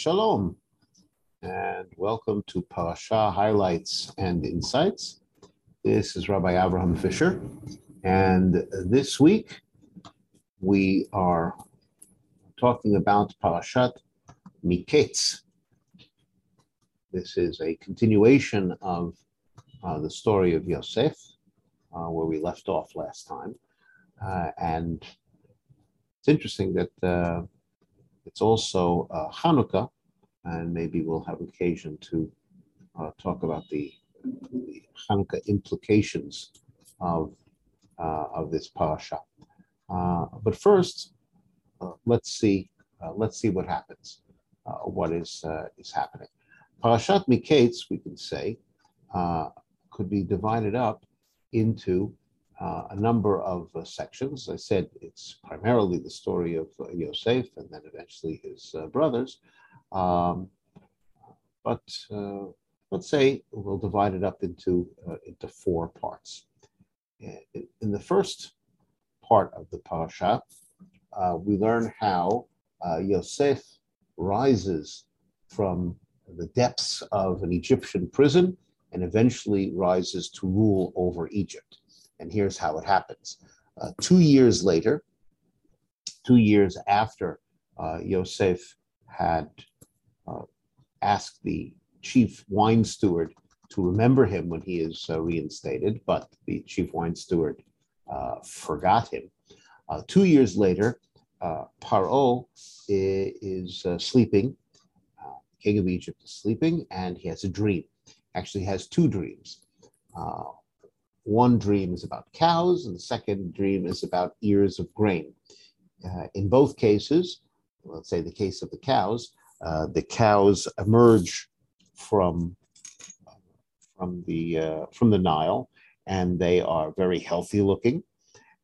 Shalom, and welcome to Parasha Highlights and Insights. This is Rabbi Abraham Fisher, and this week we are talking about Parashat Miketz. This is a continuation of uh, the story of Yosef, uh, where we left off last time. Uh, and it's interesting that uh, it's also uh, Hanukkah, and maybe we'll have occasion to uh, talk about the, the, Hanukkah implications of, uh, of this parasha. Uh, but first, uh, let's see uh, let's see what happens. what is is happening? Parashat Miketz, we can say, could be divided up into uh, a number of uh, sections. I said it's primarily the story of uh, Yosef and then eventually his uh, brothers. Um, but uh, let's say we'll divide it up into, uh, into four parts. In, in, the first part of the parasha, we learn how Yosef rises from the depths of an Egyptian prison and eventually rises to rule over Egypt. And here's how it happens. Uh, two years later, two years after uh, Yosef had uh, asked the chief wine steward to remember him when he is uh, reinstated, but the chief wine steward uh, forgot him. Uh, two years later, Paro is sleeping. King of Egypt is sleeping, and he has a dream. Actually, has two dreams. One dream is about cows, and the second dream is about ears of grain. Uh, in both cases, let's say the case of the cows, uh, the cows emerge from from the uh, from the Nile, and they are very healthy looking,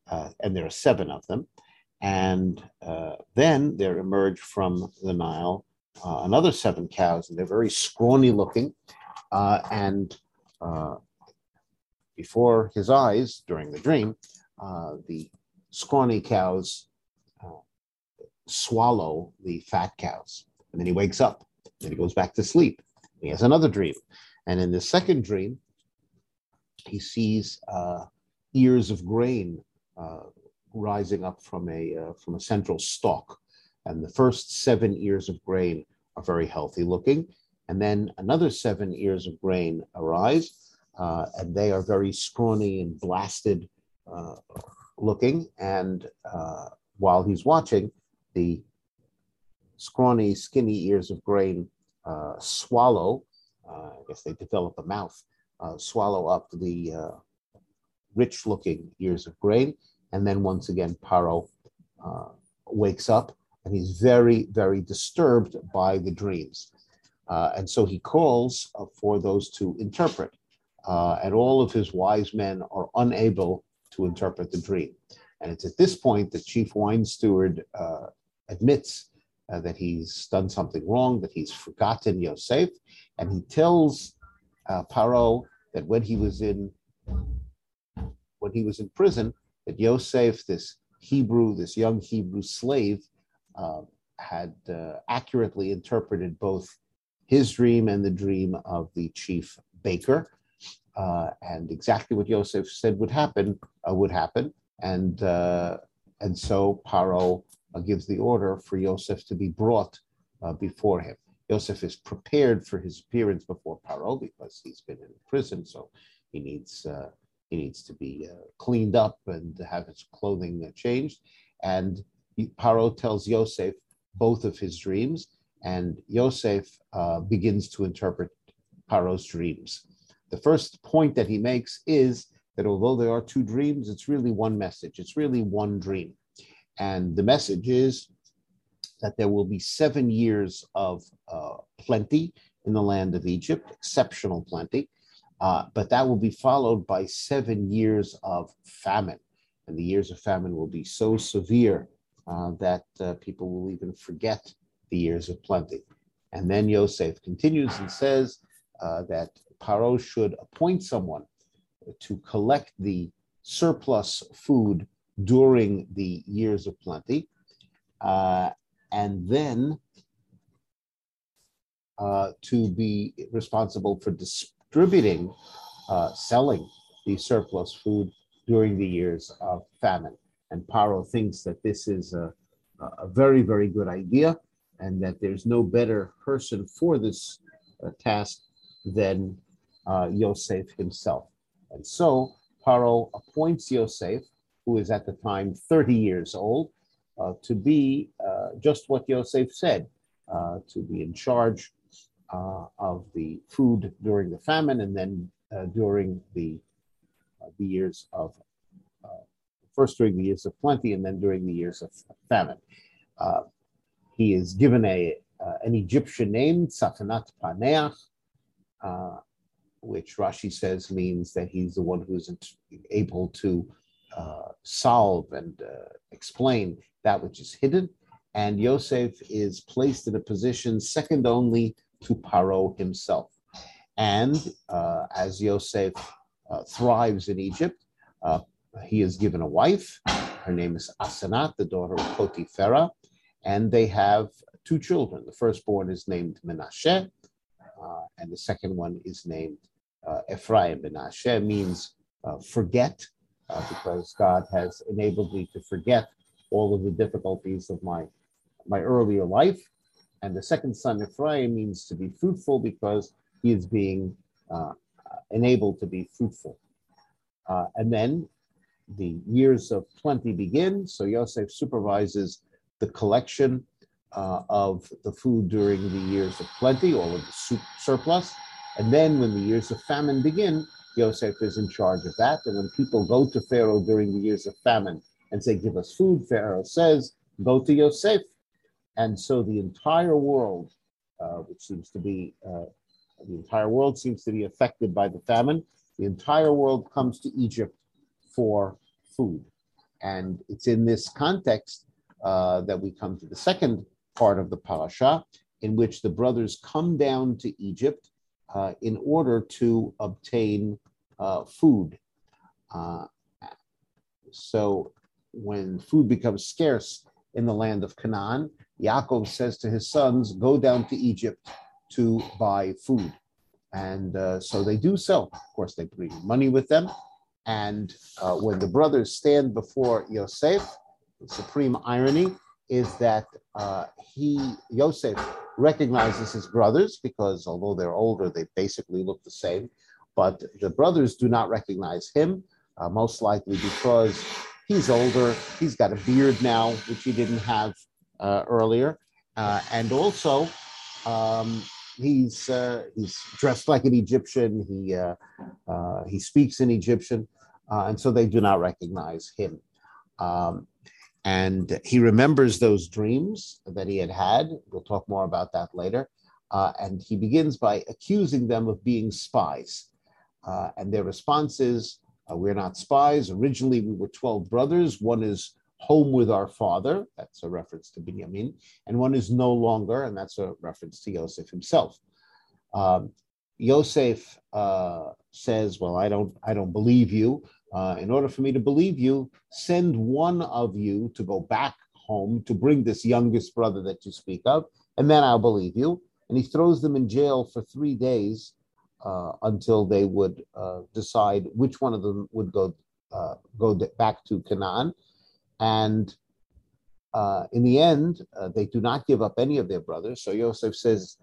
uh, and there are seven of them. And uh, then there emerge from the Nile uh, another seven cows, and they're very scrawny looking, and before his eyes during the dream, uh, the scrawny cows uh, swallow the fat cows. And then he wakes up, then he goes back to sleep. He has another dream. And in the second dream, he sees uh, ears of grain uh, rising up from a, uh, from a central stalk. And the first seven ears of grain are very healthy looking. And then another seven ears of grain arise uh, and they are very scrawny and blasted uh, looking. And uh, while he's watching, the scrawny, skinny ears of grain uh, swallow, uh, I guess they develop a mouth, uh, swallow up the rich looking ears of grain. And then once again, Paro wakes up and he's very, very disturbed by the dreams. and so he calls for those to interpret uh, and all of his wise men are unable to interpret the dream. And it's at this point that Chief Wine Steward uh, admits uh, that he's done something wrong, that he's forgotten Yosef, and he tells uh, Paro that when he was in when he was in prison, that Yosef, this Hebrew, this young Hebrew slave, uh, had uh, accurately interpreted both his dream and the dream of the chief baker, uh, and exactly what Yosef said would happen uh, would happen, and uh, and so Paro uh, gives the order for Yosef to be brought uh, before him. Yosef is prepared for his appearance before Paro because he's been in prison, so he needs he needs to be cleaned up and have his clothing changed. And Paro tells Yosef both of his dreams, and Yosef begins to interpret Paro's dreams. The first point that he makes is that although there are two dreams, it's really one message. It's really one dream. And the message is that there will be seven years of uh, plenty in the land of Egypt, exceptional plenty, uh, but that will be followed by seven years of famine. And the years of famine will be so severe uh, that uh, people will even forget the years of plenty. And then Yosef continues and says uh, that Paro should appoint someone to collect the surplus food during the years of plenty. Uh, and then uh, to be responsible for distributing, uh, selling the surplus food during the years of famine. And Paro thinks that this is a, a very, very good idea and that there's no better person for this uh, task than uh, Yosef himself. And so Paro appoints Yosef, who is at the time 30 years old, uh, to be uh, just what Yosef said, uh, to be in charge uh, of the food during the famine and then uh, during the, the years of, first during the years of plenty and then during the years of famine. he is given a, an Egyptian name, Safanat Paneach, which Rashi says means that he's the one who's able to uh, solve and uh, explain that which is hidden. And Yosef is placed in a position second only to Paro himself. And uh, as Yosef uh, thrives in Egypt, uh, he is given a wife. Her name is Asenat, the daughter of Potiphera, and they have two children. The firstborn is named Menashe, uh, and the second one is named uh, Ephraim. Menashe means uh, forget, because God has enabled me to forget all of the difficulties of my my earlier life and the second son, Ephraim, means to be fruitful because he is being uh, enabled to be fruitful. Uh, and then the years of plenty begin. So Yosef supervises the collection uh, of the food during the years of plenty, all of the surplus. And then when the years of famine begin, Yosef is in charge of that. And when people go to Pharaoh during the years of famine and say, Give us food, Pharaoh says, Go to Yosef and so the entire world, uh, which seems to be, uh, the entire world seems to be affected by the famine. The entire world comes to Egypt for food. And it's in this context uh, that we come to the second part of the parasha, in which the brothers come down to Egypt uh, in order to obtain uh, food. Uh, so when food becomes scarce in the land of Canaan, Yaakov says to his sons, Go down to Egypt to buy food. And uh, so they do so. Of course, they bring money with them. And uh, when the brothers stand before Yosef, the supreme irony is that uh, he, Yosef, recognizes his brothers because although they're older, they basically look the same. But the brothers do not recognize him, uh, most likely because he's older. He's got a beard now, which he didn't have uh, earlier, uh, and also um, he's uh, he's dressed like an Egyptian. He he speaks in Egyptian, and so they do not recognize him. Um, and he remembers those dreams that he had had. We'll talk more about that later. Uh, and he begins by accusing them of being spies. Uh, and their response is, uh, We're not spies. Originally, we were 12 brothers. One is home with our father, that's a reference to Binyamin, and one is no longer, and that's a reference to Yosef himself. Um, Yosef uh, says, "Well, I don't, I don't believe you. Uh, in order for me to believe you, send one of you to go back home to bring this youngest brother that you speak of, and then I'll believe you." And he throws them in jail for three days uh, until they would uh, decide which one of them would go uh, go back to Canaan. And uh, in the end, they do not give up any of their brothers. So Yosef says,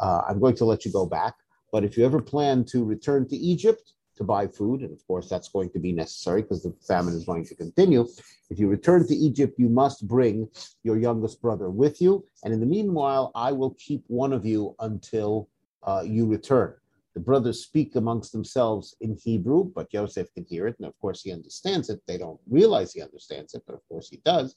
I'm going to let you go back. But if you ever plan to return to Egypt to buy food, and of course that's going to be necessary because the famine is going to continue, if you return to Egypt, you must bring your youngest brother with you. And in the meanwhile, I will keep one of you until uh, you return. The brothers speak amongst themselves in Hebrew, but Joseph can hear it, and of course he understands it. They don't realize he understands it, but of course he does.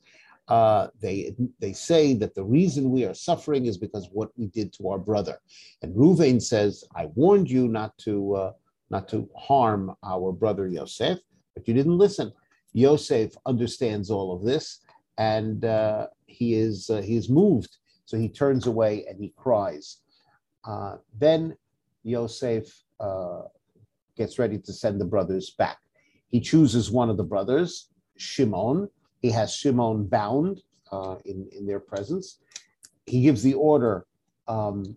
Uh, they they say that the reason we are suffering is because what we did to our brother. And Ruvain says, "I warned you not to uh, not to harm our brother Yosef, but you didn't listen." Yosef understands all of this, and uh, he is uh, he is moved. So he turns away and he cries. Uh, then Yosef uh, gets ready to send the brothers back. He chooses one of the brothers, Shimon. He has Shimon bound uh, in, in their presence. He gives the order um,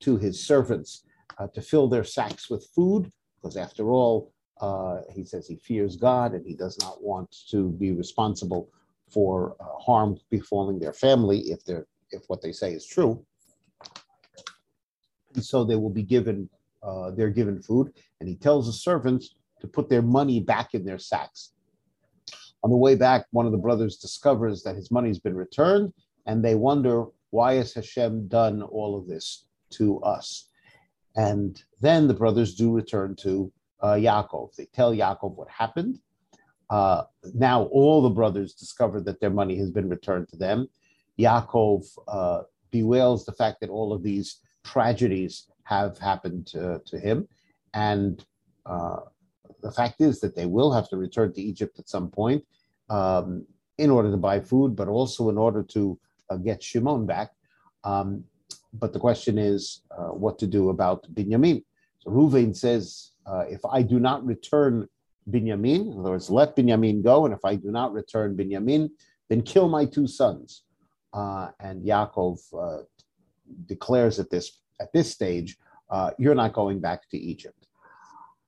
to his servants uh, to fill their sacks with food, because after all, uh, he says he fears God and he does not want to be responsible for uh, harm befalling their family if they're if what they say is true. And so they will be given uh, they're given food, and he tells the servants to put their money back in their sacks. On the way back, one of the brothers discovers that his money's been returned, and they wonder why has Hashem done all of this to us. And then the brothers do return to uh, Yaakov. They tell Yaakov what happened. Uh, now all the brothers discover that their money has been returned to them. Yaakov uh, bewails the fact that all of these tragedies have happened to, to him. And uh, the fact is that they will have to return to Egypt at some point um, in order to buy food, but also in order to uh, get Shimon back. Um, but the question is uh, what to do about Binyamin. So Ruvain says, uh, if I do not return Binyamin, in other words, let Binyamin go, and if I do not return Binyamin, then kill my two sons. Uh, and Yaakov uh, declares at this at this stage, uh, you're not going back to Egypt.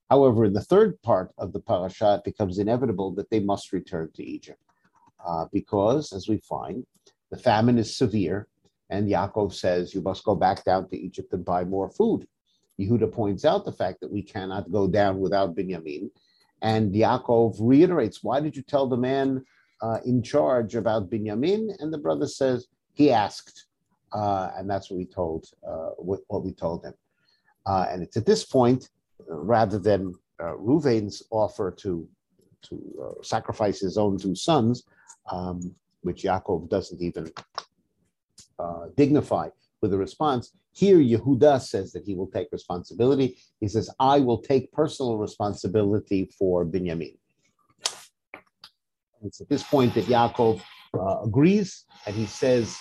However, in the third part of the parasha, it becomes inevitable that they must return to Egypt uh, because, as we find, the famine is severe, and Yaakov says, You must go back down to Egypt and buy more food. Yehuda points out the fact that we cannot go down without Binyamin. And Yaakov reiterates, Why did you tell the man uh, in charge about Binyamin? And the brother says, He asked. Uh, and that's what we told uh, what, what, we told him. Uh, and it's at this point, uh, rather than uh, Ruvain's offer to to sacrifice his own two sons, um, which Yaakov doesn't even dignify with a response. Here, Yehuda says that he will take responsibility. He says, I will take personal responsibility for Binyamin. It's at this point that Yaakov uh, agrees and he says,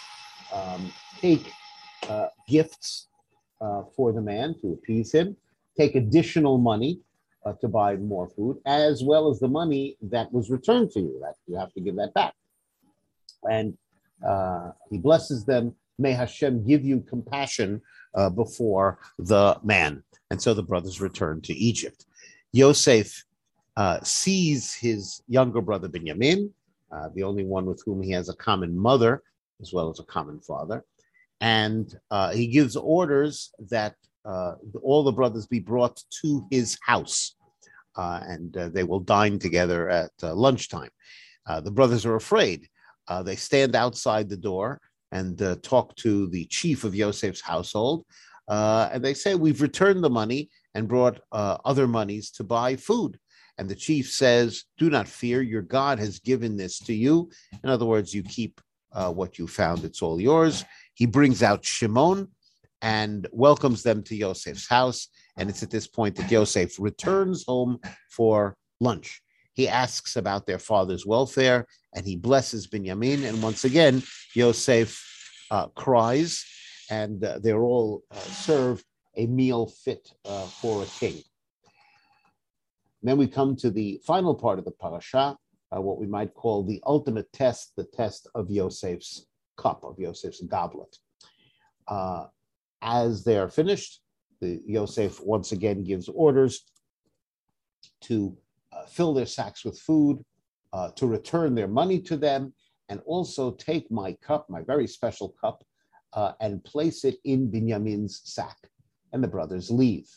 um, take uh, gifts uh, for the man to appease him, take additional money uh, to buy more food, as well as the money that was returned to you. That you have to give that back. And uh, he blesses them. May Hashem give you compassion uh, before the man. And so the brothers return to Egypt. Yosef uh, sees his younger brother Benjamin, the only one with whom he has a common mother, as well as a common father. And uh, he gives orders that uh, all the brothers be brought to his house uh, and uh, they will dine together at uh, lunchtime. Uh, the brothers are afraid. Uh, they stand outside the door and uh, talk to the chief of Yosef's household. Uh, and they say, We've returned the money and brought other monies to buy food. And the chief says, Do not fear, your God has given this to you. In other words, you keep uh, what you found, it's all yours. He brings out Shimon and welcomes them to Yosef's house. And it's at this point that Yosef returns home for lunch. He asks about their father's welfare and he blesses Binyamin. And once again, Yosef uh, cries and uh, they're all uh, served a meal fit uh, for a king. then we come to the final part of the parasha, uh, what we might call the ultimate test, the test of Yosef's cup, of Yosef's goblet. Uh, as they are finished, the Yosef once again gives orders to fill their sacks with food, uh, to return their money to them, and also take my cup, my very special cup, uh, and place it in Binyamin's sack. And the brothers leave.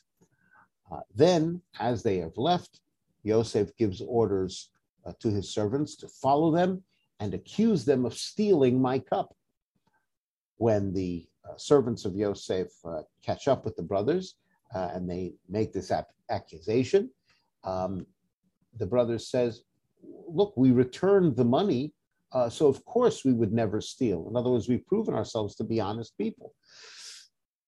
Uh, then, as they have left, Yosef gives orders uh, to his servants to follow them and accuse them of stealing my cup. When the uh, servants of Yosef uh, catch up with the brothers uh, and they make this ap- accusation, um, the brothers says, "Look, we returned the money, uh, so of course we would never steal. In other words, we've proven ourselves to be honest people."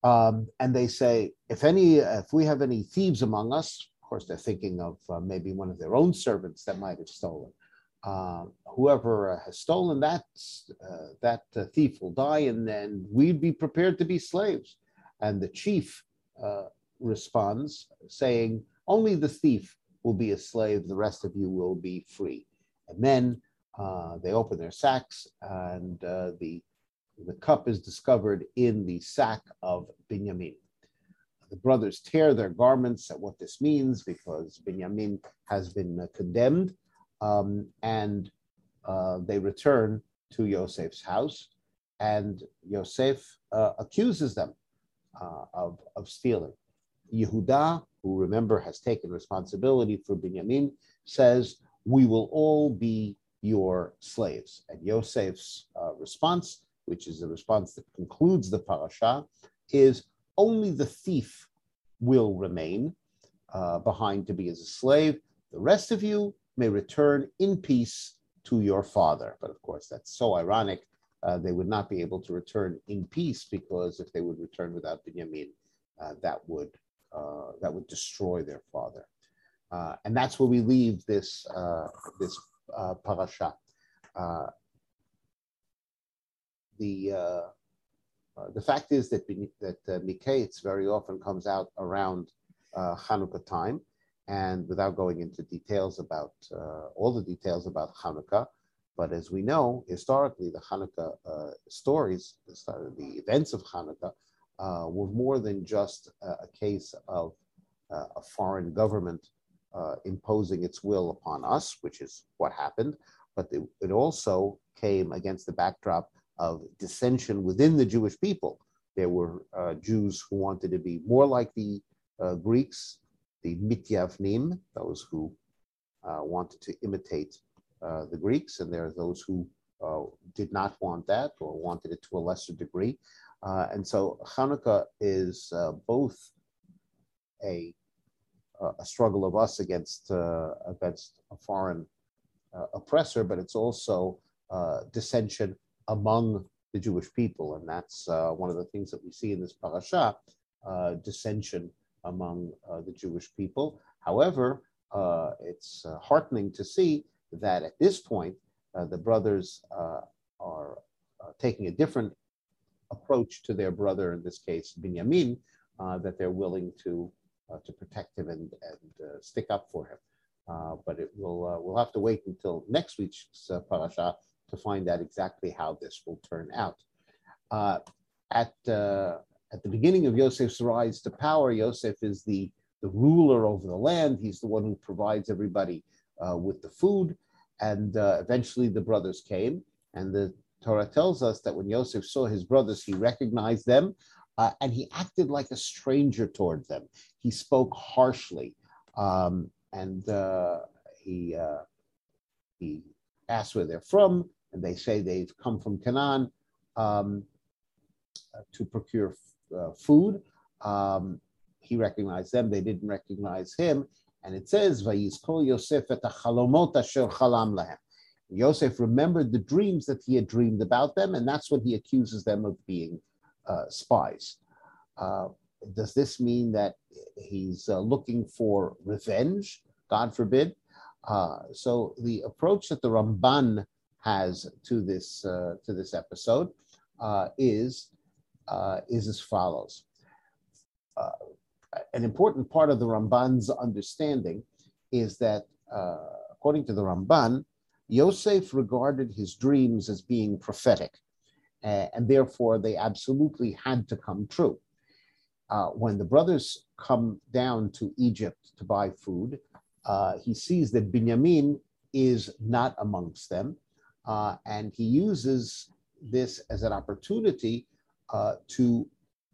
Um, and they say, if any, if we have any thieves among us, of course, they're thinking of uh, maybe one of their own servants that might have stolen. Uh, whoever has stolen that, uh, that uh, thief will die, and then we'd be prepared to be slaves. And the chief uh, responds, saying, Only the thief will be a slave, the rest of you will be free. And then they open their sacks, and the, the cup is discovered in the sack of Binyamin. the brothers tear their garments at what this means because Binyamin has been uh, condemned, um, and uh, they return to Yosef's house, and Yosef uh, accuses them uh, of, of stealing. Yehuda, who remember has taken responsibility for Binyamin, says, We will all be your slaves. And Yosef's uh, response, which is the response that concludes the parasha, is only the thief will remain uh, behind to be as a slave. The rest of you may return in peace to your father. But of course, that's so ironic. Uh, they would not be able to return in peace because if they would return without Binyamin, uh, that would uh, that would destroy their father. Uh, and that's where we leave this uh, this parasha. the uh, the fact is that that uh, Miketz very often comes out around uh, Hanukkah time, and without going into details about uh, all the details about Hanukkah, but as we know historically, the Hanukkah uh, stories, the, the, events of Hanukkah, uh, more than just a case of a foreign government imposing its will upon us, which is what happened, but it, it also came against the backdrop of dissension within the Jewish people. There were uh, Jews who wanted to be more like the uh, Greeks, the Mityavnim, those who uh, wanted to imitate uh, the Greeks, and there are those who uh, did not want that or wanted it to a lesser degree. Uh, and so Hanukkah is both a, a struggle of us against, against a foreign oppressor, but it's also dissension among the Jewish people. And that's uh, one of the things that we see in this parasha uh, dissension among uh, the Jewish people. However, uh, it's uh, heartening to see that at this point, uh, the brothers are taking a different approach to their brother, in this case, Binyamin, that they're willing to, to protect him and, and stick up for him. but it will, we'll have to wait until next week's parasha to find out exactly how this will turn out. Uh, at, uh, at the beginning of Yosef's rise to power, Yosef is the, the ruler over the land. He's the one who provides everybody uh, with the food. And uh, eventually the brothers came. And the Torah tells us that when Yosef saw his brothers, he recognized them uh, and he acted like a stranger toward them. He spoke harshly. Um, and uh, he, he asked where they're from and they say they've come from Canaan um, uh, to procure uh, food. Um, he recognized them, they didn't recognize him. And it says, Vayizkor Yosef et chalomot asher chalam lahem. Yosef remembered the dreams that he had dreamed about them, and that's when he accuses them of being uh, spies. Uh, does this mean that he's uh, looking for revenge? God forbid. Uh, so the approach that the Ramban has to this uh, to this episode uh, is is as follows. An important part of the Ramban's understanding is that, according to the Ramban, Yosef regarded his dreams as being prophetic, and therefore they absolutely had to come true. Uh, when the brothers come down to Egypt to buy food, he sees that Binyamin is not amongst them, uh, and he uses this as an opportunity uh, to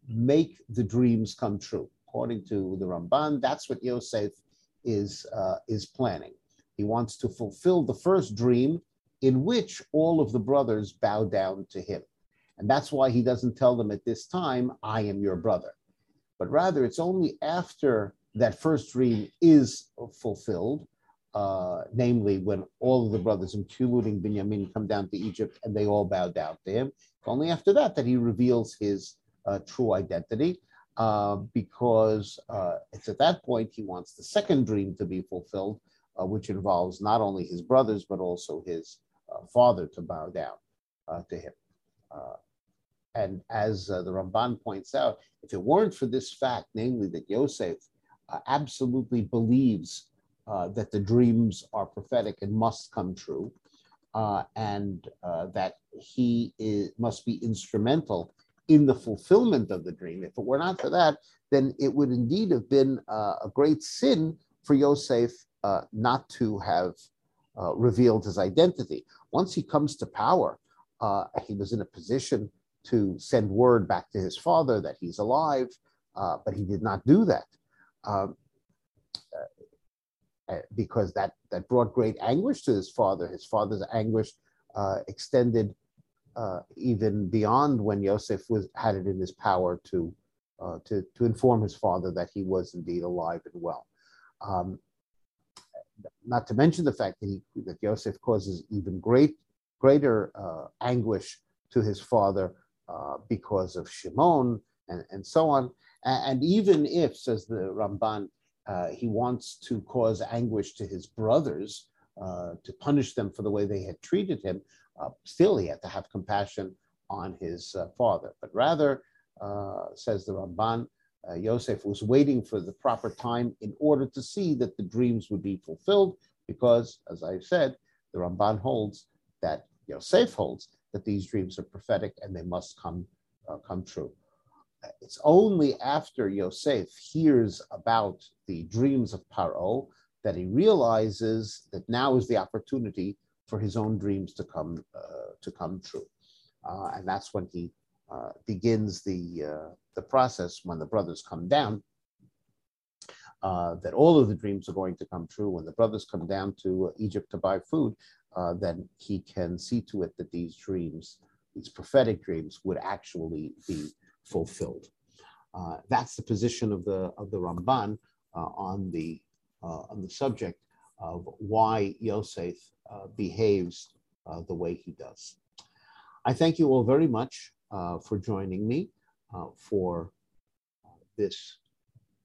make the dreams come true. According to the Ramban, that's what Yosef is, uh, is planning. He wants to fulfill the first dream in which all of the brothers bow down to him. And that's why he doesn't tell them at this time, I am your brother. But rather, it's only after that first dream is fulfilled uh, namely when all of the brothers, including Binyamin, come down to Egypt and they all bow down to him. Only after that that he reveals his uh, true identity, uh, because uh, it's at that point he wants the second dream to be fulfilled, uh, which involves not only his brothers but also his uh, father to bow down to him. and as the Ramban points out, if it weren't for this fact, namely that Yosef absolutely believes uh, that the dreams are prophetic and must come true, uh, and uh, that he is, must be instrumental in the fulfillment of the dream. If it were not for that, then it would indeed have been uh, a great sin for Yosef uh, not to have uh, revealed his identity. Once he comes to power, uh, he was in a position to send word back to his father that he's alive, uh, but he did not do that. Um, uh, because that, that brought great anguish to his father. His father's anguish extended even beyond when Yosef was had it in his power to uh, to, to inform his father that he was indeed alive and well. Um, not to mention the fact that, he, that Yosef causes even great, greater uh, anguish to his father uh, because of Shimon and, and so on. And, and even if, says the Ramban, uh, he wants to cause anguish to his brothers, uh, to punish them for the way they had treated him, uh, still he had to have compassion on his father. But rather, says the Ramban, uh, Yosef was waiting for the proper time in order to see that the dreams would be fulfilled, because, as I've said, the Ramban holds that Yosef holds that these dreams are prophetic and they must come uh, come true. It's only after Yosef hears about the dreams of Paro that he realizes that now is the opportunity for his own dreams to come uh, to come true, uh, and that's when he uh, begins the, uh, the process when the brothers come down, uh, that all of the dreams are going to come true. When the brothers come down to Egypt to buy food, uh, then he can see to it that these dreams, these prophetic dreams, would actually be fulfilled. Uh, that's the position of the of the Ramban on the on the subject of why Yosef behaves the way he does. I thank you all very much uh, for joining me uh, for uh, this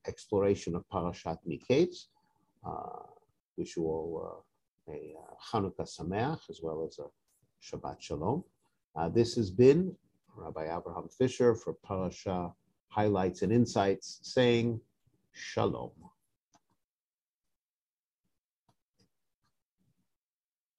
exploration of Parashat Miketz. wish you all a Chanukah Sameach as well as a Shabbat Shalom. this has been Rabbi Abraham Fisher for Parasha Highlights and Insights saying Shalom.